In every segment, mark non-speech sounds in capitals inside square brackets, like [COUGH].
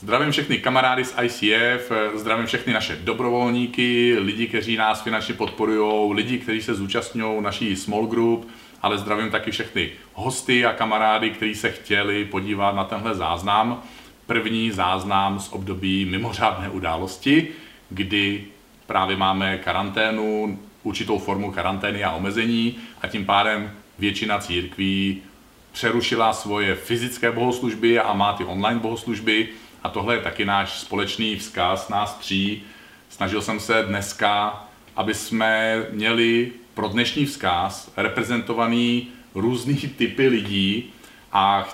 Zdravím všechny kamarády z ICF, zdravím všechny naše dobrovolníky, lidi, kteří nás finančně podporují, lidi, kteří se zúčastňují naší small group, ale zdravím taky všechny hosty a kamarády, kteří se chtěli podívat na tenhle záznam. První záznam z období mimořádné události, kdy právě máme karanténu, určitou formu karantény a omezení a tím pádem většina církví přerušila svoje fyzické bohoslužby a má ty online bohoslužby a tohle je taky náš společný vzkaz nás tří. Snažil jsem se dneska, aby jsme měli pro dnešní vzkaz reprezentovaný různý [LAUGHS] typy lidí a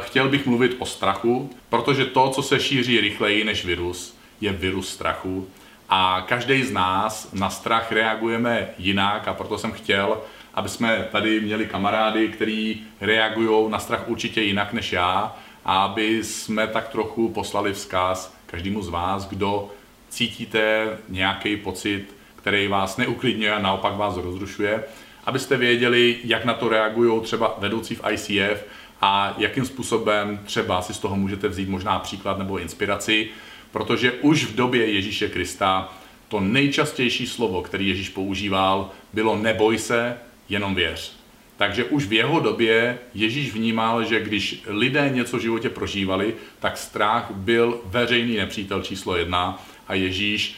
chtěl bych mluvit o strachu, protože to, co se šíří rychleji než virus, je virus strachu. A každý z nás na strach reagujeme jinak a proto jsem chtěl, aby jsme tady měli kamarády, kteří reagují na strach určitě jinak než já aby jsme tak trochu poslali vzkaz každému z vás, kdo cítíte nějaký pocit, který vás neuklidňuje a naopak vás rozrušuje, abyste věděli, jak na to reagují třeba vedoucí v ICF a jakým způsobem třeba si z toho můžete vzít možná příklad nebo inspiraci, protože už v době Ježíše Krista to nejčastější slovo, který Ježíš používal, bylo neboj se, jenom věř. Takže už v jeho době Ježíš vnímal, že když lidé něco v životě prožívali, tak strach byl veřejný nepřítel číslo jedna a Ježíš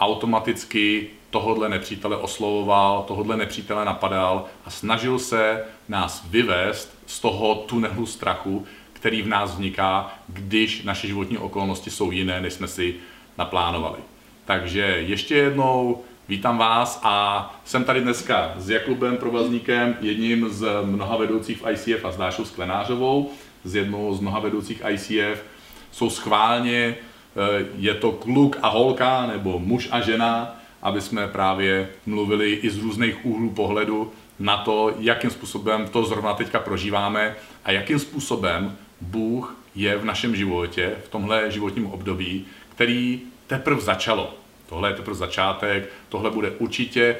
automaticky tohodle nepřítele oslovoval, tohodle nepřítele napadal a snažil se nás vyvést z toho tunelu strachu, který v nás vzniká, když naše životní okolnosti jsou jiné, než jsme si naplánovali. Takže ještě jednou Vítám vás a jsem tady dneska s Jakubem Provazníkem, jedním z mnoha vedoucích v ICF a s Dášou Sklenářovou, z jednou z mnoha vedoucích ICF. Jsou schválně, eh, je to kluk a holka nebo muž a žena, aby jsme právě mluvili i z různých úhlů pohledu na to, jakým způsobem to zrovna teďka prožíváme a jakým způsobem Bůh je v našem životě, v tomhle životním období, který teprve začalo. Tohle je teprve začátek, tohle bude určitě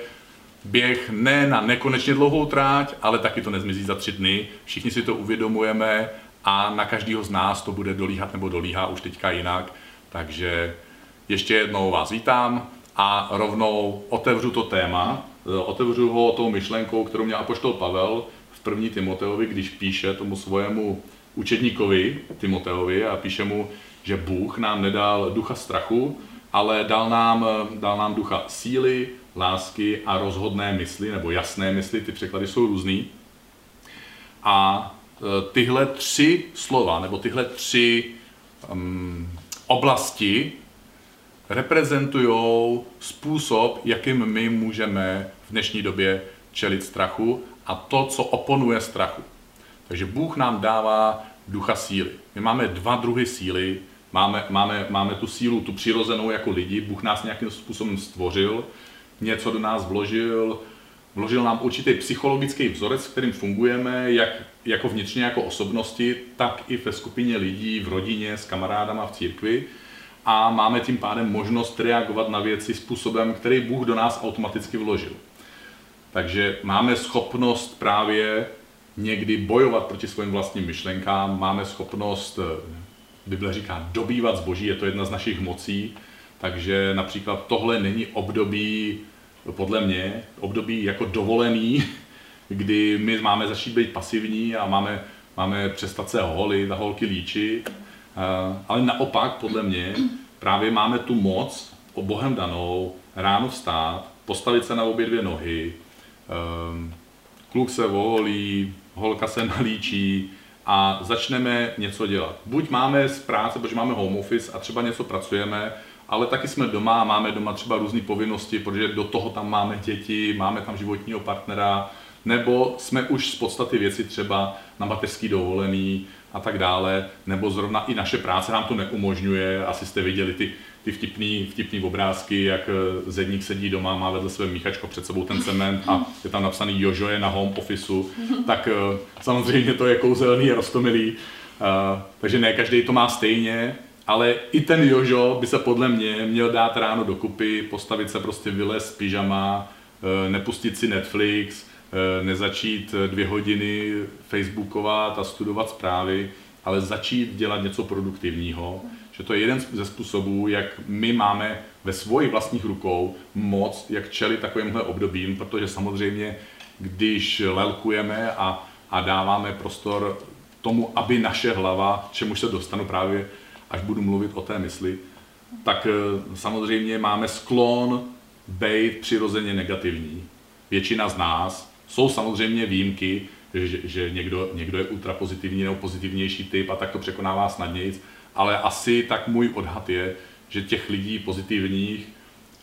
běh ne na nekonečně dlouhou tráť, ale taky to nezmizí za tři dny. Všichni si to uvědomujeme a na každého z nás to bude dolíhat nebo dolíhá už teďka jinak. Takže ještě jednou vás vítám a rovnou otevřu to téma. Otevřu ho tou myšlenkou, kterou měl apoštol Pavel v první Timoteovi, když píše tomu svojemu učedníkovi Timoteovi a píše mu, že Bůh nám nedal ducha strachu, ale dal nám, dal nám ducha síly, lásky a rozhodné mysli, nebo jasné mysli, ty překlady jsou různý. A e, tyhle tři slova, nebo tyhle tři um, oblasti reprezentují způsob, jakým my můžeme v dnešní době čelit strachu a to, co oponuje strachu. Takže Bůh nám dává ducha síly. My máme dva druhy síly, Máme, máme, máme tu sílu, tu přirozenou jako lidi, Bůh nás nějakým způsobem stvořil, něco do nás vložil, vložil nám určitý psychologický vzorec, s kterým fungujeme, jak jako vnitřně jako osobnosti, tak i ve skupině lidí, v rodině, s kamarádama v církvi a máme tím pádem možnost reagovat na věci způsobem, který Bůh do nás automaticky vložil. Takže máme schopnost právě někdy bojovat proti svým vlastním myšlenkám, máme schopnost Bible říká dobývat zboží, je to jedna z našich mocí, takže například tohle není období, podle mě, období jako dovolený, [LAUGHS] kdy my máme začít být pasivní a máme, máme přestat se holit a holky líčit, ale naopak, podle mě, právě máme tu moc, o Bohem danou, ráno vstát, postavit se na obě dvě nohy, ehm, kluk se volí, holka se nalíčí, a začneme něco dělat. Buď máme z práce, protože máme home office a třeba něco pracujeme, ale taky jsme doma a máme doma třeba různé povinnosti, protože do toho tam máme děti, máme tam životního partnera, nebo jsme už z podstaty věci třeba na mateřský dovolený a tak dále, nebo zrovna i naše práce nám to neumožňuje. Asi jste viděli ty, ty vtipný, vtipný obrázky, jak eh, zedník sedí doma, má vedle své míchačko před sebou ten cement a je tam napsaný Jožo je na home officeu, tak eh, samozřejmě to je kouzelný a rostomilý. Uh, takže ne každý to má stejně, ale i ten Jožo by se podle mě měl dát ráno dokupy, postavit se prostě vylez pyžama, nepustit si Netflix, nezačít dvě hodiny facebookovat a studovat zprávy, ale začít dělat něco produktivního, že to je jeden ze způsobů, jak my máme ve svojich vlastních rukou moc, jak čelit takovýmhle obdobím, protože samozřejmě, když lelkujeme a, a dáváme prostor tomu, aby naše hlava, čemu se dostanu právě, až budu mluvit o té mysli, tak eh, samozřejmě máme sklon být přirozeně negativní. Většina z nás, jsou samozřejmě výjimky, že, že někdo, někdo je ultrapozitivní nebo pozitivnější typ a tak to překonává snadněji, ale asi tak můj odhad je, že těch lidí pozitivních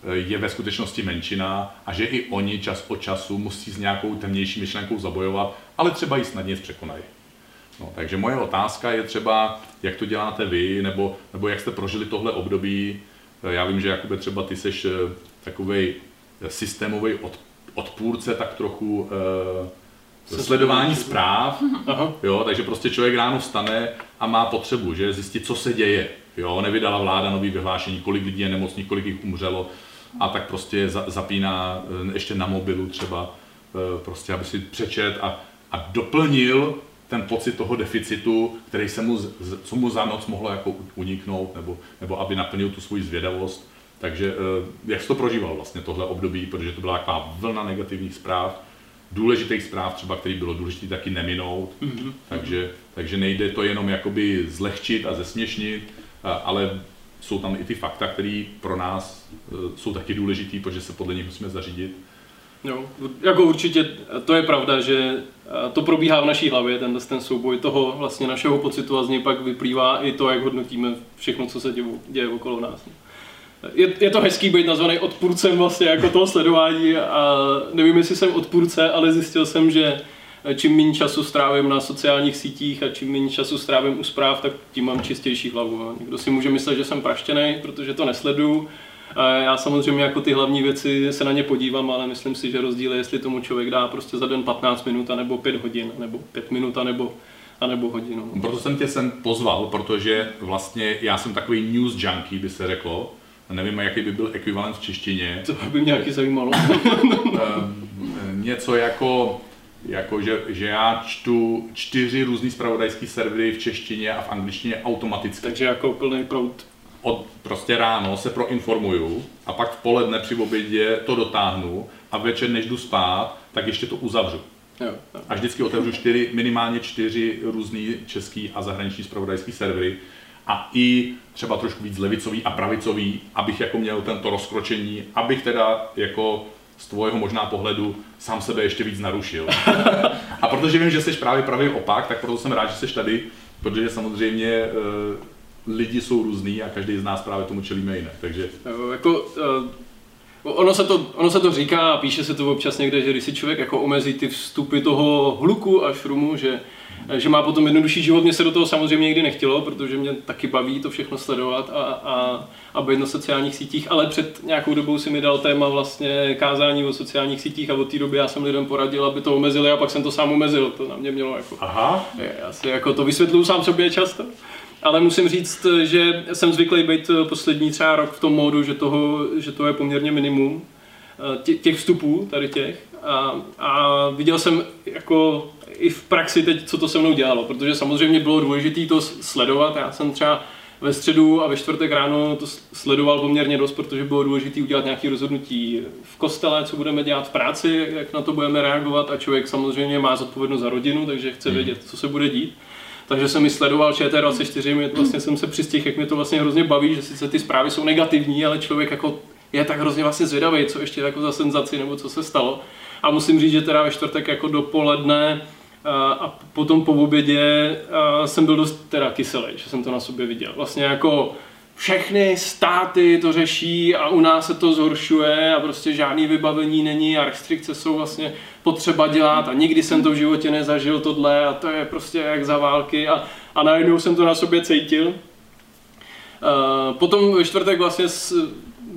eh, je ve skutečnosti menšina a že i oni čas od času musí s nějakou temnější myšlenkou zabojovat, ale třeba ji snadně překonají. No, takže moje otázka je třeba, jak to děláte vy, nebo, nebo jak jste prožili tohle období. Eh, já vím, že Jakube třeba ty seš eh, takový systémový od, odpůrce tak trochu eh, sledování zpráv, Aha. jo, takže prostě člověk ráno vstane a má potřebu, že zjistit, co se děje. Jo, nevydala vláda nový vyhlášení, kolik lidí je nemocných, kolik jich umřelo a tak prostě zapíná eh, ještě na mobilu třeba, eh, prostě aby si přečet a, a doplnil ten pocit toho deficitu, který se mu, co mu za noc mohlo jako uniknout, nebo, nebo aby naplnil tu svoji zvědavost. Takže eh, jak jsi to prožíval vlastně tohle období, protože to byla taková vlna negativních zpráv, důležitých zpráv třeba, který bylo důležité taky neminout, mm-hmm. takže, takže nejde to jenom jakoby zlehčit a zesměšnit, ale jsou tam i ty fakta, které pro nás eh, jsou taky důležitý, protože se podle nich musíme zařídit. Jo, jako určitě to je pravda, že to probíhá v naší hlavě, ten, ten souboj toho vlastně našeho pocitu a z něj pak vyplývá i to, jak hodnotíme všechno, co se děje, děje okolo nás je, je to hezký být nazvaný odpůrcem vlastně jako toho sledování a nevím, jestli jsem odpůrce, ale zjistil jsem, že čím méně času strávím na sociálních sítích a čím méně času strávím u zpráv, tak tím mám čistější hlavu. Někdo si může myslet, že jsem praštěný, protože to nesleduju. A já samozřejmě jako ty hlavní věci se na ně podívám, ale myslím si, že rozdíl je, jestli tomu člověk dá prostě za den 15 minut, nebo 5 hodin, nebo 5 minut, nebo a nebo hodinu. Proto jsem tě sem pozval, protože vlastně já jsem takový news junkie, by se řeklo, Nevím, jaký by byl ekvivalent v češtině. To by mě nějaký zajímalo. [LAUGHS] Ehm, něco jako, jako že, že já čtu čtyři různý spravodajský servery v češtině a v angličtině automaticky. Takže jako plný prout. Od, prostě ráno se proinformuju a pak v poledne při obědě to dotáhnu a večer, než jdu spát, tak ještě to uzavřu. Jo, jo. A vždycky otevřu čtyři, minimálně čtyři různý český a zahraniční spravodajský servery a i třeba trošku víc levicový a pravicový, abych jako měl tento rozkročení, abych teda jako z tvojho možná pohledu sám sebe ještě víc narušil. [LAUGHS] a protože vím, že jsi právě pravý opak, tak proto jsem rád, že jsi tady, protože samozřejmě e, lidi jsou různý a každý z nás právě tomu čelíme jinak. Takže... Jako, e, ono, se to, ono se to říká a píše se to občas někde, že když si člověk jako omezí ty vstupy toho hluku a šrumu, že že má potom jednodušší život. Mně se do toho samozřejmě nikdy nechtělo, protože mě taky baví to všechno sledovat a, a, a být na sociálních sítích, ale před nějakou dobou si mi dal téma vlastně kázání o sociálních sítích a od té doby já jsem lidem poradil, aby to omezili a pak jsem to sám omezil. To na mě mělo jako... Aha. Já si jako to vysvětluju sám sobě často. Ale musím říct, že jsem zvyklý být poslední třeba rok v tom módu, že toho, že to je poměrně minimum eh, těch vstupů, tady těch. A, a viděl jsem jako i v praxi teď, co to se mnou dělalo, protože samozřejmě bylo důležité to sledovat. Já jsem třeba ve středu a ve čtvrtek ráno to sledoval poměrně dost, protože bylo důležité udělat nějaké rozhodnutí v kostele, co budeme dělat v práci, jak na to budeme reagovat a člověk samozřejmě má zodpovědnost za rodinu, takže chce hmm. vědět, co se bude dít. Takže jsem mi sledoval ČT24, vlastně jsem se přistihl, jak mě to vlastně hrozně baví, že sice ty zprávy jsou negativní, ale člověk jako je tak hrozně vlastně zvědavý, co ještě jako za senzaci nebo co se stalo. A musím říct, že teda ve čtvrtek jako dopoledne a potom po obědě jsem byl dost teda kyselý, že jsem to na sobě viděl. Vlastně jako všechny státy to řeší a u nás se to zhoršuje a prostě žádný vybavení není a restrikce jsou vlastně potřeba dělat a nikdy jsem to v životě nezažil tohle a to je prostě jak za války a, a najednou jsem to na sobě cítil. Potom ve čtvrtek vlastně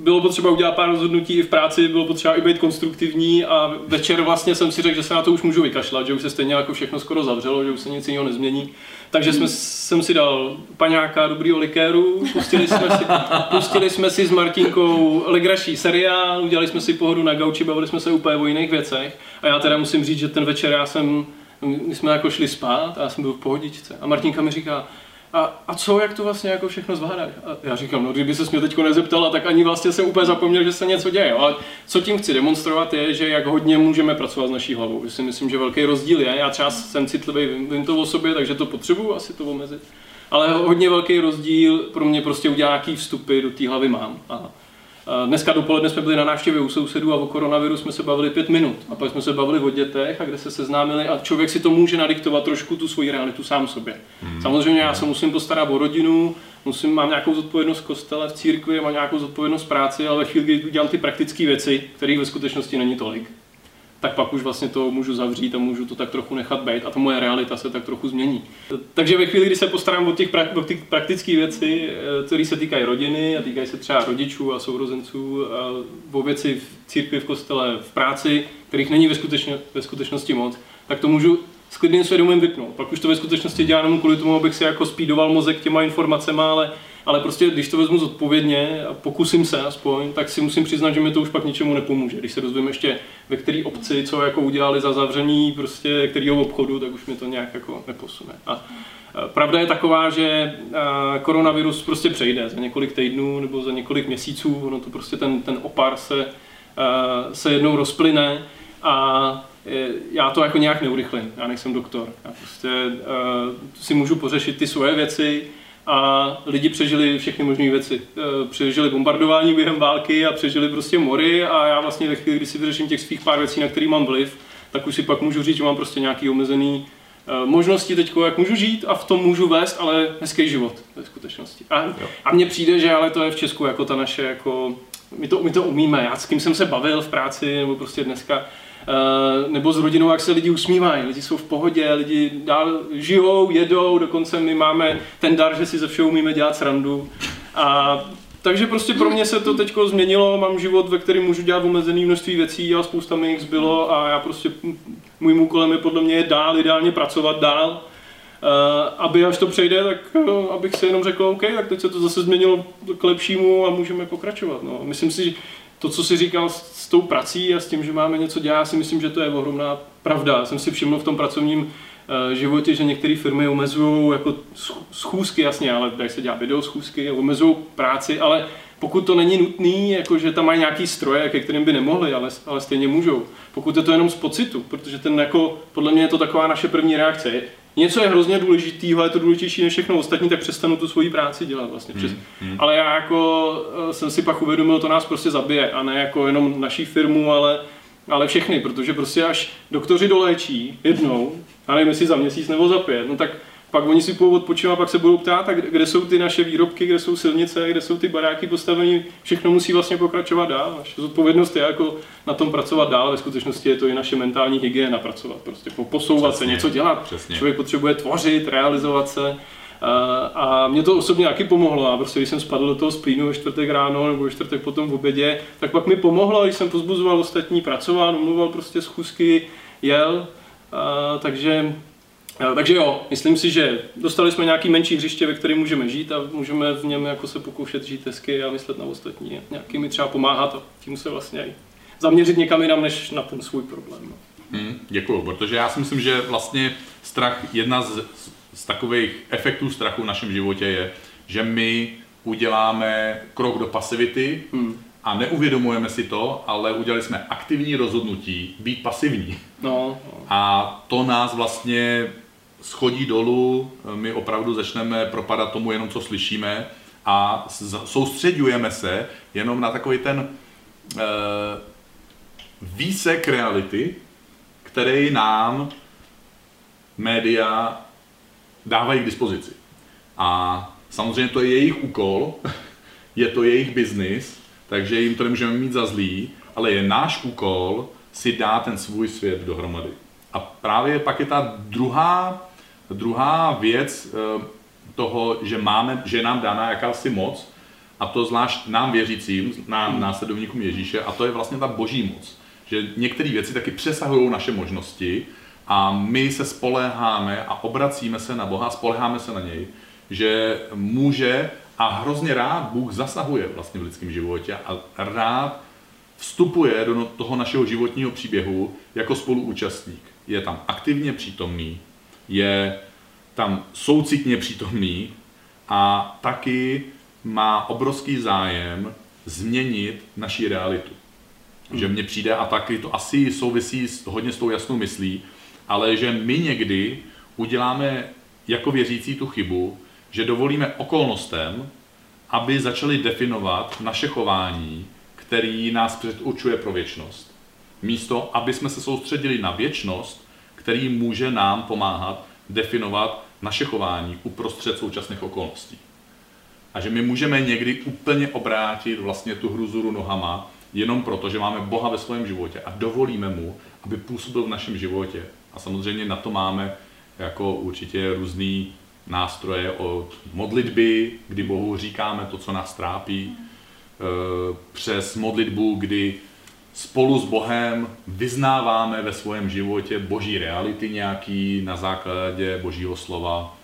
bylo potřeba udělat pár rozhodnutí i v práci, bylo potřeba i být konstruktivní a večer vlastně jsem si řekl, že se na to už můžu vykašlat, že už se stejně jako všechno skoro zavřelo, že už se nic jiného nezmění. Takže jsme, jsem si dal paňáka dobrýho likéru, pustili jsme si, pustili jsme si s Martinkou legraší seriál, udělali jsme si pohodu na gauči, bavili jsme se úplně o jiných věcech a já teda musím říct, že ten večer já jsem my jsme jako šli spát a já jsem byl v pohodičce. A Martinka mi říká, a, a co, jak to vlastně jako všechno zvládáš? A já říkám, no kdyby se mě teď nezeptala, tak ani vlastně jsem úplně zapomněl, že se něco děje. Ale co tím chci demonstrovat je, že jak hodně můžeme pracovat s naší hlavou. Že si myslím, že velký rozdíl je. Já třeba jsem citlivý, vím, to o sobě, takže to potřebuju asi to omezit. Ale hodně velký rozdíl pro mě prostě udělá nějaký vstupy do té hlavy mám. A Dneska dopoledne jsme byli na návštěvě u sousedů a o koronaviru jsme se bavili pět minut. A pak jsme se bavili o dětech, a kde se seznámili a člověk si to může nadiktovat trošku tu svoji realitu sám sobě. Hmm. Samozřejmě já se musím postarat o rodinu, musím, mám nějakou zodpovědnost v kostele, v církvi, mám nějakou zodpovědnost v práci, ale ve chvíli, kdy dělám ty praktické věci, kterých ve skutečnosti není tolik, tak pak už vlastně to můžu zavřít a můžu to tak trochu nechat být a ta moje realita se tak trochu změní. Takže ve chvíli, kdy se postarám o těch, o těch praktické věci, eh, které se týkají rodiny a týkají se třeba rodičů a sourozenců, a o věci v církvi, v kostele, v práci, kterých není ve, skutečně, ve skutečnosti moc, tak to můžu s klidným svědomím vypnout. Pak už to ve skutečnosti dělám kvůli tomu, abych si jako spídoval mozek těma informacemi, ale ale prostě když to vezmu zodpovědně a pokusím se aspoň, tak si musím přiznat, že mi to už pak ničemu nepomůže. Když se dozvím ještě ve které obci, co jako udělali za zavření prostě kterého obchodu, tak už mi to nějak jako neposune. A Pravda je taková, že koronavirus prostě přejde za několik týdnů nebo za několik měsíců, ono to prostě ten, ten opar se, se jednou rozplyne a já to jako nějak neurychlím, já nejsem doktor. Já prostě si můžu pořešit ty svoje věci, a lidi přežili všechny možné věci. E, přežili bombardování během války a přežili prostě mory a já vlastně ve chvíli, kdy si vyřeším těch svých pár věcí, na který mám vliv, tak už si pak můžu říct, že mám prostě nějaký omezený e, možnosti teď, jak můžu žít a v tom můžu vést, ale hezký život ve skutečnosti. A, a mně přijde, že ale to je v Česku jako ta naše, jako, my to, my to umíme. Já s kým jsem se bavil v práci, nebo prostě dneska, nebo s rodinou, jak se lidi usmívají. Lidi jsou v pohodě, lidi dál žijou, jedou, dokonce my máme ten dar, že si ze všeho umíme dělat srandu. A takže prostě pro mě se to teď změnilo, mám život, ve kterém můžu dělat omezené množství věcí a spousta mi jich zbylo a já prostě, můjím úkolem je podle mě dál, ideálně pracovat dál, uh, aby až to přejde, tak uh, abych si jenom řekl, OK, tak teď se to zase změnilo k lepšímu a můžeme pokračovat. No. Myslím si, to, co si říkal s tou prací a s tím, že máme něco dělat, si myslím, že to je ohromná pravda. Já jsem si všiml v tom pracovním eh, životě, že některé firmy omezují jako schůzky, jasně, ale dají se dělat video schůzky, omezují práci, ale pokud to není nutný, jako že tam mají nějaký stroje, ke kterým by nemohli, ale, ale stejně můžou. Pokud je to jenom z pocitu, protože ten jako, podle mě je to taková naše první reakce něco je hrozně důležitý, je to důležitější než všechno ostatní, tak přestanu tu svoji práci dělat vlastně. Přes. Hmm, hmm. Ale já jako eh, jsem si pak uvědomil, to nás prostě zabije a ne jako jenom naší firmu, ale, ale všechny, protože prostě až doktoři doléčí jednou, a nevím jestli za měsíc nebo za pět, no tak pak oni si půjdou odpočívat, pak se budou ptát, tak kde jsou ty naše výrobky, kde jsou silnice, kde jsou ty baráky postavení, všechno musí vlastně pokračovat dál. Naše zodpovědnost je jako na tom pracovat dál, ve skutečnosti je to i naše mentální hygiena pracovat, prostě posouvat Přesně. se, něco dělat. Přesně. Člověk potřebuje tvořit, realizovat se. A mě to osobně taky pomohlo. A prostě když jsem spadl do toho splínu ve čtvrtek ráno nebo ve čtvrtek potom v obědě, tak pak mi pomohlo, když jsem pozbuzoval ostatní, pracoval, umluval prostě schůzky, jel. A, takže takže jo, myslím si, že dostali jsme nějaký menší hřiště, ve kterém můžeme žít a můžeme v něm jako se pokoušet žít hezky a myslet na ostatní. Nějaký mi třeba pomáhat a tím se vlastně zaměřit někam jinam, než na ten svůj problém. No. Hmm, děkuju, protože já si myslím, že vlastně strach, jedna z, z takových efektů strachu v našem životě je, že my uděláme krok do pasivity hmm. a neuvědomujeme si to, ale udělali jsme aktivní rozhodnutí být pasivní. No, no. A to nás vlastně schodí dolů, my opravdu začneme propadat tomu jenom, co slyšíme a soustředujeme se jenom na takový ten e, výsek reality, který nám média dávají k dispozici. A samozřejmě to je jejich úkol, [LAUGHS] je to jejich biznis, takže jim to nemůžeme mít za zlý, ale je náš úkol si dát ten svůj svět dohromady. A právě pak je ta druhá Druhá věc eh, toho, že, máme, že je nám dána jakási moc, a to zvlášť nám věřícím, nám následovníkům Ježíše, a to je vlastně ta boží moc. Že některé věci taky přesahují naše možnosti a my se spoléháme a obracíme se na Boha, spoléháme se na něj, že může a hrozně rád Bůh zasahuje vlastně v lidském životě a rád vstupuje do no, toho našeho životního příběhu jako spoluúčastník. je tam aktivně přítomný, je tam soucitně přítomný a taky má obrovský zájem změnit naši realitu. Hmm. Že mně přijde, a taky to asi souvisí s, hodně s tou jasnou myslí, ale že my někdy uděláme jako věřící tu chybu, že dovolíme okolnostem, aby začali definovat naše chování, který nás předurčuje pro věčnost. Místo, aby jsme se soustředili na věčnost, který může nám pomáhat definovat naše chování uprostřed současných okolností. A že my můžeme někdy úplně obrátit vlastně tu hru zuru nohama, jenom proto, že máme Boha ve svém životě a dovolíme mu, aby působil v našem životě. A samozřejmě na to máme jako určitě různý nástroje od modlitby, kdy Bohu říkáme to, co nás trápí, eh, přes modlitbu, kdy spolu s Bohem vyznáváme ve svém životě boží reality nějaký na základě božího slova,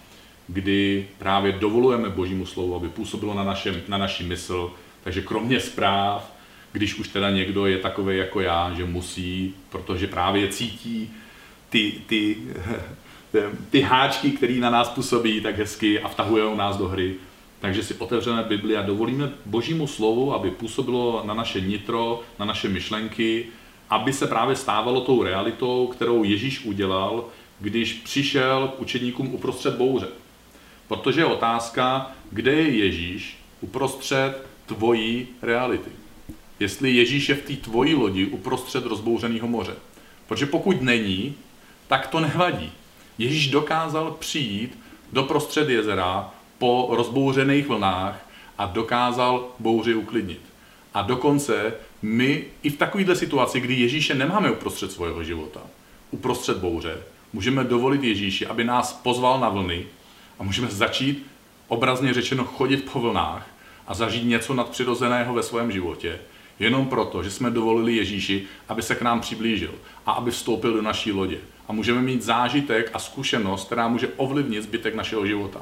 kdy právě dovolujeme božímu slovu, aby působilo na, našem, na naší mysl. Takže kromě zpráv, když už teda někdo je takový jako já, že musí, protože právě cítí ty, ty, [LAUGHS] ty háčky, které na nás působí tak hezky a vtahují nás do hry, takže si otevřeme Bibli a dovolíme Božímu slovu, aby působilo na naše nitro, na naše myšlenky, aby se právě stávalo tou realitou, kterou Ježíš udělal, když přišel k učeníkům uprostřed bouře. Protože je otázka, kde je Ježíš uprostřed tvojí reality. Jestli Ježíš je v té tvojí lodi uprostřed rozbouřeného moře. Protože pokud není, tak to nevadí. Ježíš dokázal přijít do prostřed jezera po rozbouřených vlnách a dokázal bouři uklidnit. A dokonce my i v takovéhle situaci, kdy Ježíše nemáme uprostřed svého života, uprostřed bouře, můžeme dovolit Ježíši, aby nás pozval na vlny a můžeme začít obrazně řečeno chodit po vlnách a zažít něco nadpřirozeného ve svém životě, jenom proto, že jsme dovolili Ježíši, aby se k nám přiblížil a aby vstoupil do naší lodě. A můžeme mít zážitek a zkušenost, která může ovlivnit zbytek našeho života.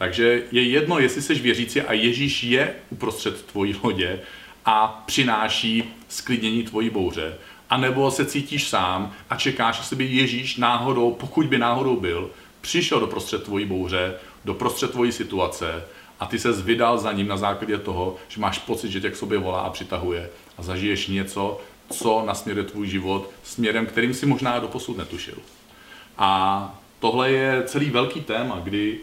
Takže je jedno, jestli jsi věřící a Ježíš je uprostřed tvojí lodě a přináší sklidnění tvojí bouře, anebo se cítíš sám a čekáš, jestli by Ježíš náhodou, pokud by náhodou byl, přišel do prostřed tvojí bouře, do prostřed tvojí situace a ty se vydal za ním na základě toho, že máš pocit, že tě k sobě volá a přitahuje a zažiješ něco, co nasměruje tvůj život směrem, kterým si možná doposud netušil. A tohle je celý velký téma, kdy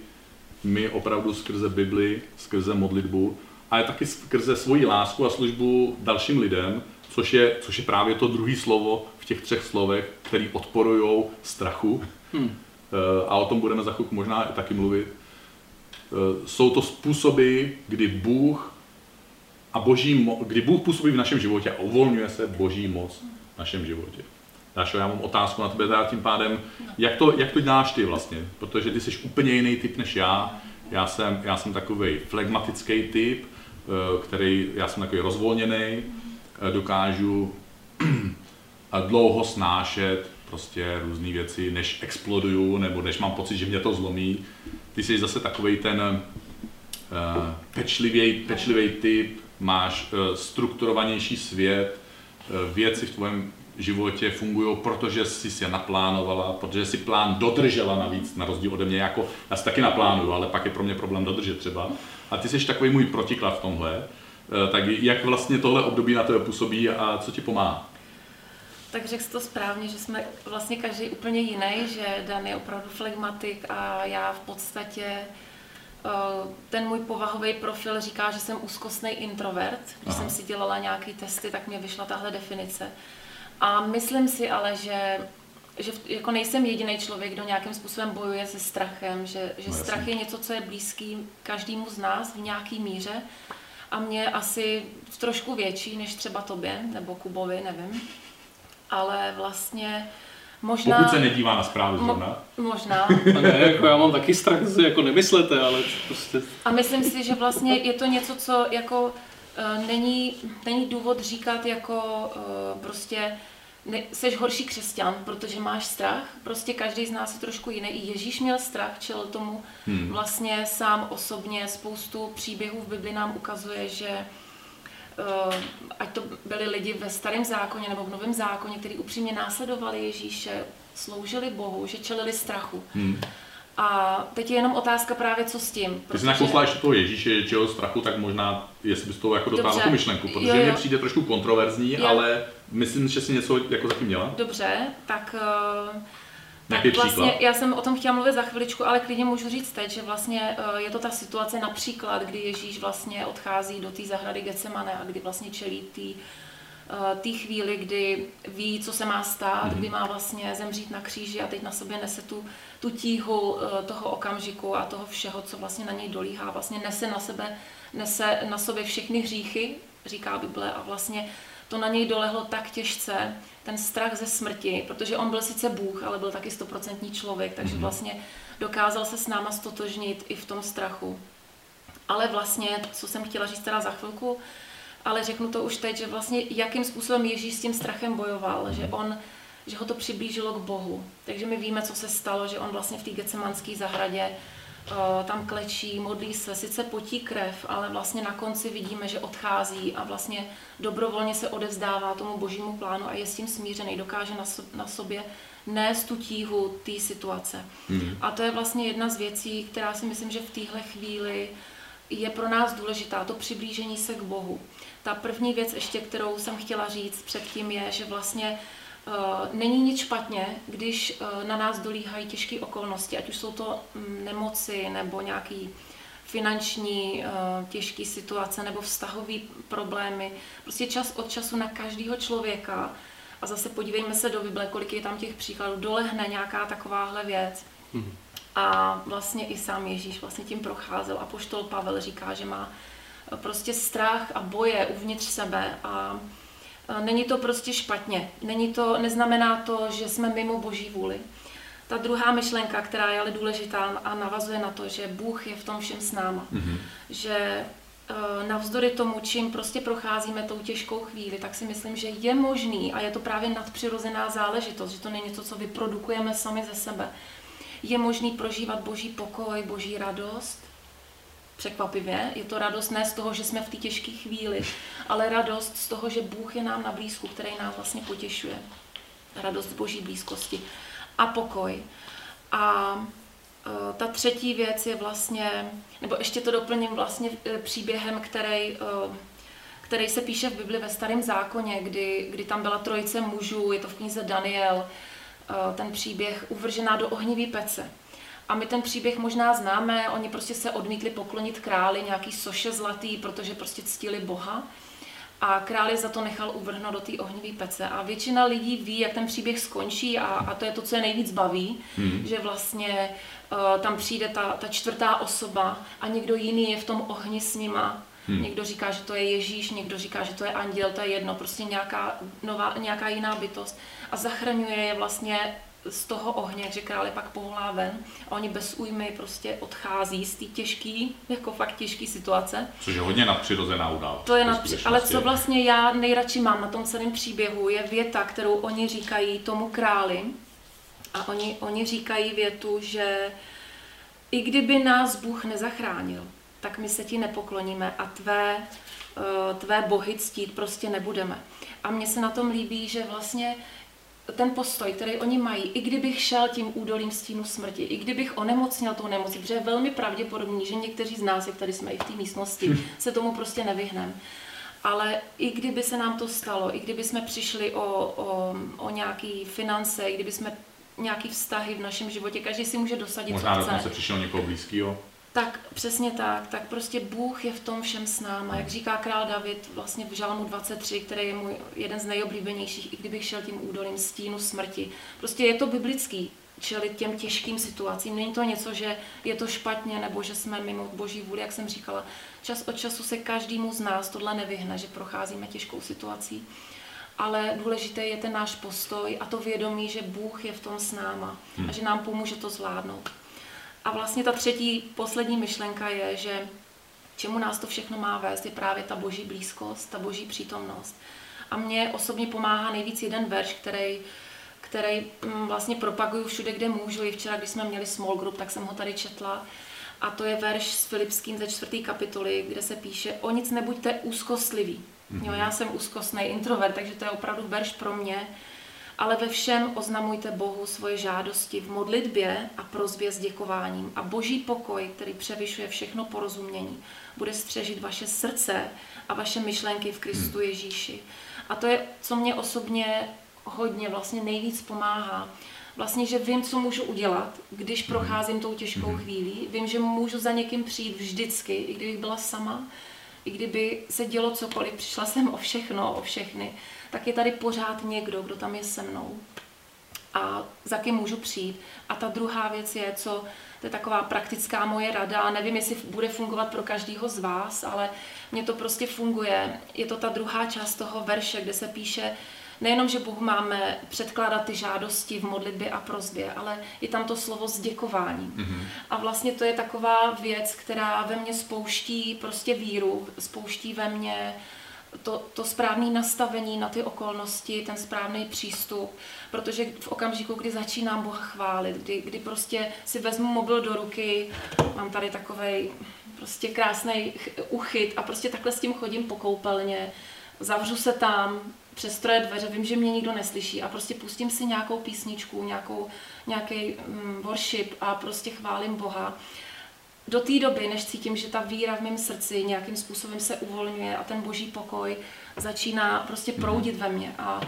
my opravdu skrze Bibli, skrze modlitbu, ale taky skrze svoji lásku a službu dalším lidem, což je, což je právě to druhé slovo v těch třech slovech, který odporují strachu. Hmm. A o tom budeme za chvilku možná taky mluvit. Eh, jsou to způsoby, kdy Bůh a boží, kdy Bůh působí v našem životě a uvolňuje se boží moc v našem životě. Dášo, já mám otázku na tebe teda tím pádem, jak to, jak to děláš ty vlastně, protože ty jsi úplně jiný typ než já, já jsem, já jsem takový flegmatický typ, eh, který, já jsem takový rozvolněný, eh, dokážu [CLEARS THROAT] dlouho snášet prostě různé věci, než exploduju, nebo než mám pocit, že mě to zlomí. Ty jsi zase takový ten pečlivý, pečlivý typ, máš strukturovanější svět, věci v tvém životě fungují, protože jsi si je naplánovala, protože si plán dodržela navíc, na rozdíl ode mě, jako já si taky naplánuju, ale pak je pro mě problém dodržet třeba. A ty jsi takový můj protiklad v tomhle. Tak jak vlastně tohle období na tebe působí a co ti pomáhá? Tak řekl jsi to správně, že jsme vlastně každý úplně jiný, že Dan je opravdu flegmatik a já v podstatě eh, ten můj povahový profil říká, že jsem úzkostný introvert. Když Aha. jsem si dělala nějaké testy, tak mě vyšla tahle definice. A myslím si ale, že, že jako nejsem jediný člověk, kdo nějakým způsobem bojuje se strachem, že, že no, strach je něco, co je blízký každému z nás v nějaký míře a mě asi trošku větší než třeba tobě nebo Kubovi, nevím ale vlastně možná... Pokud se nedívá na zprávy zrovna. Mo- možná. ne, jako já mám taky strach, jako nemyslete, ale prostě... A myslím si, že vlastně je to něco, co jako není, není důvod říkat jako uh, prostě ne, jsi horší křesťan, protože máš strach. Prostě každý z nás je trošku jiný. I Ježíš měl strach, čel tomu hmm. vlastně sám osobně. Spoustu příběhů v Bibli nám ukazuje, že eh, ať to byli lidi ve starém zákoně nebo v novém zákoně, kteří upřímně následovali Ježíše, sloužili Bohu, že čelili strachu. Hmm. A teď je jenom otázka právě, co s tím. Protože... Když jsi nakousla ještě toho Ježíše, čeho strachu, tak možná, jestli bys toho jako dotáhla tu myšlenku, protože jo, jo. mě přijde trošku kontroverzní, jo. ale myslím, že si něco jako zatím měla. Dobře, tak... Uh... Tak vlastně, já jsem o tom chtěla mluvit za chviličku, ale klidně můžu říct teď, že vlastně uh, je to ta situace například, kdy Ježíš vlastně odchází do té zahrady Getsemane a kdy vlastně čelí té Eh, té chvíli, kdy ví, co se má stát, mm-hmm. kdy má vlastně zemřít na kříži a teď na sobě nese tu, tu tíhu eh, toho okamžiku a toho všeho, co vlastně na něj dolíhá. Vlastně nese na sebe, nese na sobě všechny hříchy, říká Bible, a vlastně to na něj dolehlo tak těžce, ten strach ze smrti, protože on byl sice Bůh, ale byl taky stoprocentní člověk, takže mm-hmm. vlastně dokázal se s náma stotožnit i v tom strachu. Ale vlastně, co jsem chtěla říct teda za chvilku, ale řeknu to už teď, že vlastně jakým způsobem Ježíš s tím strachem bojoval, že on že ho to přiblížilo k Bohu. Takže my víme, co se stalo, že on vlastně v té Getsemanské zahradě uh, tam klečí, modlí se, sice potí krev, ale vlastně na konci vidíme, že odchází a vlastně dobrovolně se odevzdává tomu božímu plánu a je s tím smířený, dokáže na, so, na sobě nést tu tíhu té situace. Mm. A to je vlastně jedna z věcí, která si myslím, že v téhle chvíli je pro nás důležitá, to přiblížení se k Bohu. Ta první věc ještě, kterou jsem chtěla říct předtím je, že vlastně uh, není nic špatně, když uh, na nás dolíhají těžké okolnosti, ať už jsou to um, nemoci nebo nějaký finanční uh, těžké situace nebo vztahové problémy. Prostě čas od času na každého člověka a zase podívejme se do Bible, kolik je tam těch příkladů, dolehne nějaká takováhle věc. Mm-hmm. A vlastně i sám Ježíš vlastně tím procházel a poštol Pavel říká, že má prostě strach a boje uvnitř sebe a není to prostě špatně. Není to, neznamená to, že jsme mimo boží vůli. Ta druhá myšlenka, která je ale důležitá a navazuje na to, že Bůh je v tom všem s náma. Mm-hmm. Že e, navzdory tomu, čím prostě procházíme tou těžkou chvíli, tak si myslím, že je možný a je to právě nadpřirozená záležitost, že to není něco, co vyprodukujeme sami ze sebe. Je možný prožívat boží pokoj, boží radost, překvapivě. Je to radost ne z toho, že jsme v té těžké chvíli, ale radost z toho, že Bůh je nám na blízku, který nás vlastně potěšuje. Radost boží blízkosti. A pokoj. A e, ta třetí věc je vlastně, nebo ještě to doplním vlastně e, příběhem, který, e, který se píše v Bibli ve Starém zákoně, kdy, kdy tam byla trojice mužů, je to v knize Daniel, ten příběh uvržená do ohnivý pece. A my ten příběh možná známe, oni prostě se odmítli poklonit králi, nějaký soše zlatý, protože prostě ctili Boha. A král je za to nechal uvrhnout do té ohnivé pece. A většina lidí ví, jak ten příběh skončí a, a to je to, co je nejvíc baví, mm. že vlastně uh, tam přijde ta, ta čtvrtá osoba a někdo jiný je v tom ohni s nima. Hmm. Někdo říká, že to je Ježíš, někdo říká, že to je anděl, to je jedno, prostě nějaká, nová, nějaká jiná bytost. A zachraňuje je vlastně z toho ohně, že král je pak povolá ven a oni bez újmy prostě odchází z té těžké, jako fakt těžké situace. Což je hodně nadpřirozená událost. To je nadpři... Ale co vlastně já nejradši mám na tom celém příběhu, je věta, kterou oni říkají tomu králi. A oni, oni říkají větu, že i kdyby nás Bůh nezachránil, tak my se ti nepokloníme a tvé, eh, tvé bohy ctít prostě nebudeme. A mně se na tom líbí, že vlastně ten postoj, který oni mají, i kdybych šel tím údolím stínu smrti, i kdybych onemocněl tou nemocí, protože je velmi pravděpodobný, že někteří z nás, jak tady jsme i v té místnosti, hm. se tomu prostě nevyhneme. Ale i kdyby se nám to stalo, i kdyby jsme přišli o, o, o nějaké finance, i kdyby jsme nějaký vztahy v našem životě, každý si může dosadit, Možná co chce. Možná přišel někoho blízkého. Tak přesně tak, tak prostě Bůh je v tom všem s náma. Jak říká král David vlastně v Žalmu 23, který je můj jeden z nejoblíbenějších, i kdybych šel tím údolím stínu smrti. Prostě je to biblický, čelit těm těžkým situacím. Není to něco, že je to špatně nebo že jsme mimo boží vůli, jak jsem říkala. Čas od času se každému z nás tohle nevyhne, že procházíme těžkou situací. Ale důležité je ten náš postoj a to vědomí, že Bůh je v tom s náma a že nám pomůže to zvládnout. A vlastně ta třetí, poslední myšlenka je, že čemu nás to všechno má vést, je právě ta boží blízkost, ta boží přítomnost. A mně osobně pomáhá nejvíc jeden verš, který, který mm, vlastně propaguju všude, kde můžu. I včera, když jsme měli small group, tak jsem ho tady četla. A to je verš s Filipským ze čtvrté kapitoly, kde se píše, o nic nebuďte úzkostliví. Mm-hmm. Jo, já jsem úzkostný introvert, takže to je opravdu verš pro mě. Ale ve všem oznamujte Bohu svoje žádosti v modlitbě a prozbě s děkováním. A boží pokoj, který převyšuje všechno porozumění, bude střežit vaše srdce a vaše myšlenky v Kristu mhm. Ježíši. A to je, co mě osobně hodně vlastně nejvíc pomáhá. Vlastně, že vím, co můžu udělat, když mhm. procházím tou těžkou mhm. chvílí. Vím, že můžu za někým přijít vždycky, i kdybych byla sama, i kdyby se dělo cokoliv, přišla jsem o všechno, o všechny, tak je tady pořád někdo, kdo tam je se mnou a za kým můžu přijít. A ta druhá věc je, co to je taková praktická moje rada. Nevím, jestli bude fungovat pro každého z vás, ale mně to prostě funguje. Je to ta druhá část toho verše, kde se píše, nejenom, že Bohu máme předkládat ty žádosti v modlitbě a prozbě, ale je tam to slovo s děkováním. Mm-hmm. A vlastně to je taková věc, která ve mně spouští prostě víru, spouští ve mně to, to správné nastavení na ty okolnosti, ten správný přístup, protože v okamžiku, kdy začínám Boha chválit, kdy, kdy prostě si vezmu mobil do ruky, mám tady takový prostě krásný uchyt a prostě takhle s tím chodím po koupelně, zavřu se tam, přes troje dveře, vím, že mě nikdo neslyší a prostě pustím si nějakou písničku, nějakou, nějaký mm, worship a prostě chválím Boha. Do té doby, než cítím, že ta víra v mém srdci nějakým způsobem se uvolňuje a ten boží pokoj začíná prostě mhm. proudit ve mně a